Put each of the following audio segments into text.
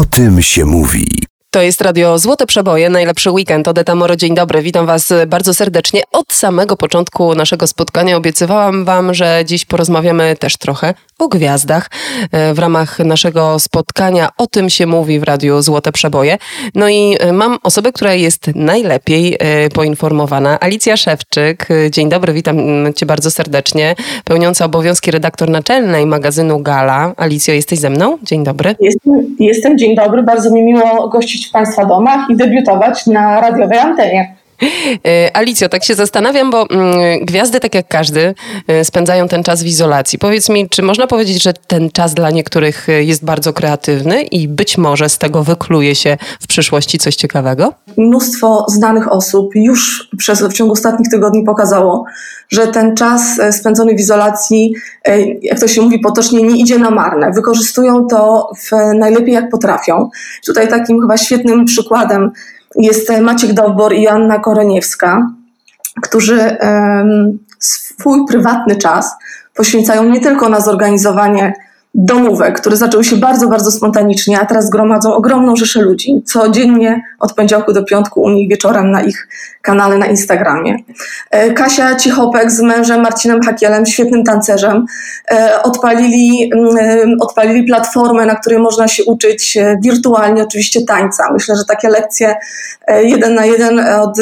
O tym się mówi. To jest Radio Złote Przeboje, najlepszy weekend. Odeta Moro, dzień dobry, witam Was bardzo serdecznie. Od samego początku naszego spotkania obiecywałam Wam, że dziś porozmawiamy też trochę o gwiazdach e, w ramach naszego spotkania. O tym się mówi w Radiu Złote Przeboje. No i e, mam osobę, która jest najlepiej e, poinformowana. Alicja Szewczyk. Dzień dobry, witam Cię bardzo serdecznie. Pełniąca obowiązki redaktor naczelnej magazynu Gala. Alicjo, jesteś ze mną? Dzień dobry. Jestem, jestem dzień dobry. Bardzo mi miło gościć w Państwa domach i debiutować na radiowej antenie. E, Alicjo, tak się zastanawiam, bo mm, gwiazdy, tak jak każdy, e, spędzają ten czas w izolacji. Powiedz mi, czy można powiedzieć, że ten czas dla niektórych e, jest bardzo kreatywny i być może z tego wykluje się w przyszłości coś ciekawego? Mnóstwo znanych osób już przez, w ciągu ostatnich tygodni pokazało, że ten czas spędzony w izolacji, jak to się mówi potocznie, nie idzie na marne. Wykorzystują to najlepiej jak potrafią. Tutaj takim chyba świetnym przykładem jest Maciek Dowbor i Anna Koroniewska, którzy swój prywatny czas poświęcają nie tylko na zorganizowanie domówek, które zaczęły się bardzo, bardzo spontanicznie, a teraz gromadzą ogromną rzeszę ludzi. Codziennie od poniedziałku do piątku u nich wieczorem na ich kanale na Instagramie. E, Kasia Cichopek z mężem Marcinem Hakielem, świetnym tancerzem, e, odpalili, mm, odpalili platformę, na której można się uczyć e, wirtualnie oczywiście tańca. Myślę, że takie lekcje jeden na jeden od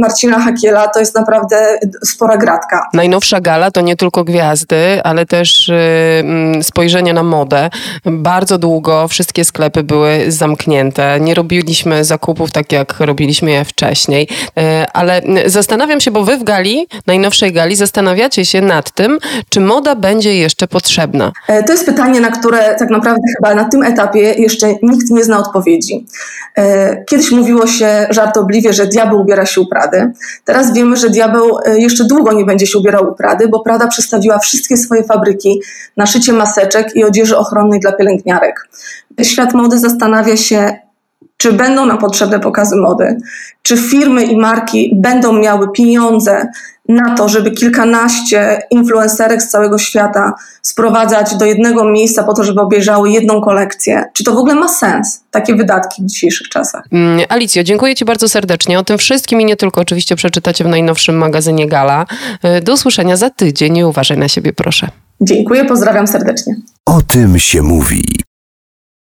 Marcina Hakiela to jest naprawdę spora gratka. Najnowsza gala to nie tylko gwiazdy, ale też mm, spojrzenie na modę. Bardzo długo wszystkie sklepy były zamknięte. Nie robiliśmy zakupów tak, jak robiliśmy je wcześniej. E, ale zastanawiam się, bo wy w gali, najnowszej gali, zastanawiacie się nad tym, czy moda będzie jeszcze potrzebna. E, to jest pytanie, na które tak naprawdę chyba na tym etapie jeszcze nikt nie zna odpowiedzi. E, kiedyś mówiło się żartobliwie, że diabeł ubiera się u Prady. Teraz wiemy, że diabeł jeszcze długo nie będzie się ubierał u Prady, bo Prada przestawiła wszystkie swoje fabryki na szycie maseczek i odzieży ochronnej dla pielęgniarek. Świat mody zastanawia się, czy będą nam potrzebne pokazy mody, czy firmy i marki będą miały pieniądze na to, żeby kilkanaście influencerek z całego świata sprowadzać do jednego miejsca po to, żeby obejrzały jedną kolekcję. Czy to w ogóle ma sens, takie wydatki w dzisiejszych czasach? Mm, Alicjo, dziękuję Ci bardzo serdecznie. O tym wszystkim i nie tylko oczywiście przeczytacie w najnowszym magazynie Gala. Y, do usłyszenia za tydzień. Nie uważaj na siebie, proszę. Dziękuję, pozdrawiam serdecznie. O tym się mówi.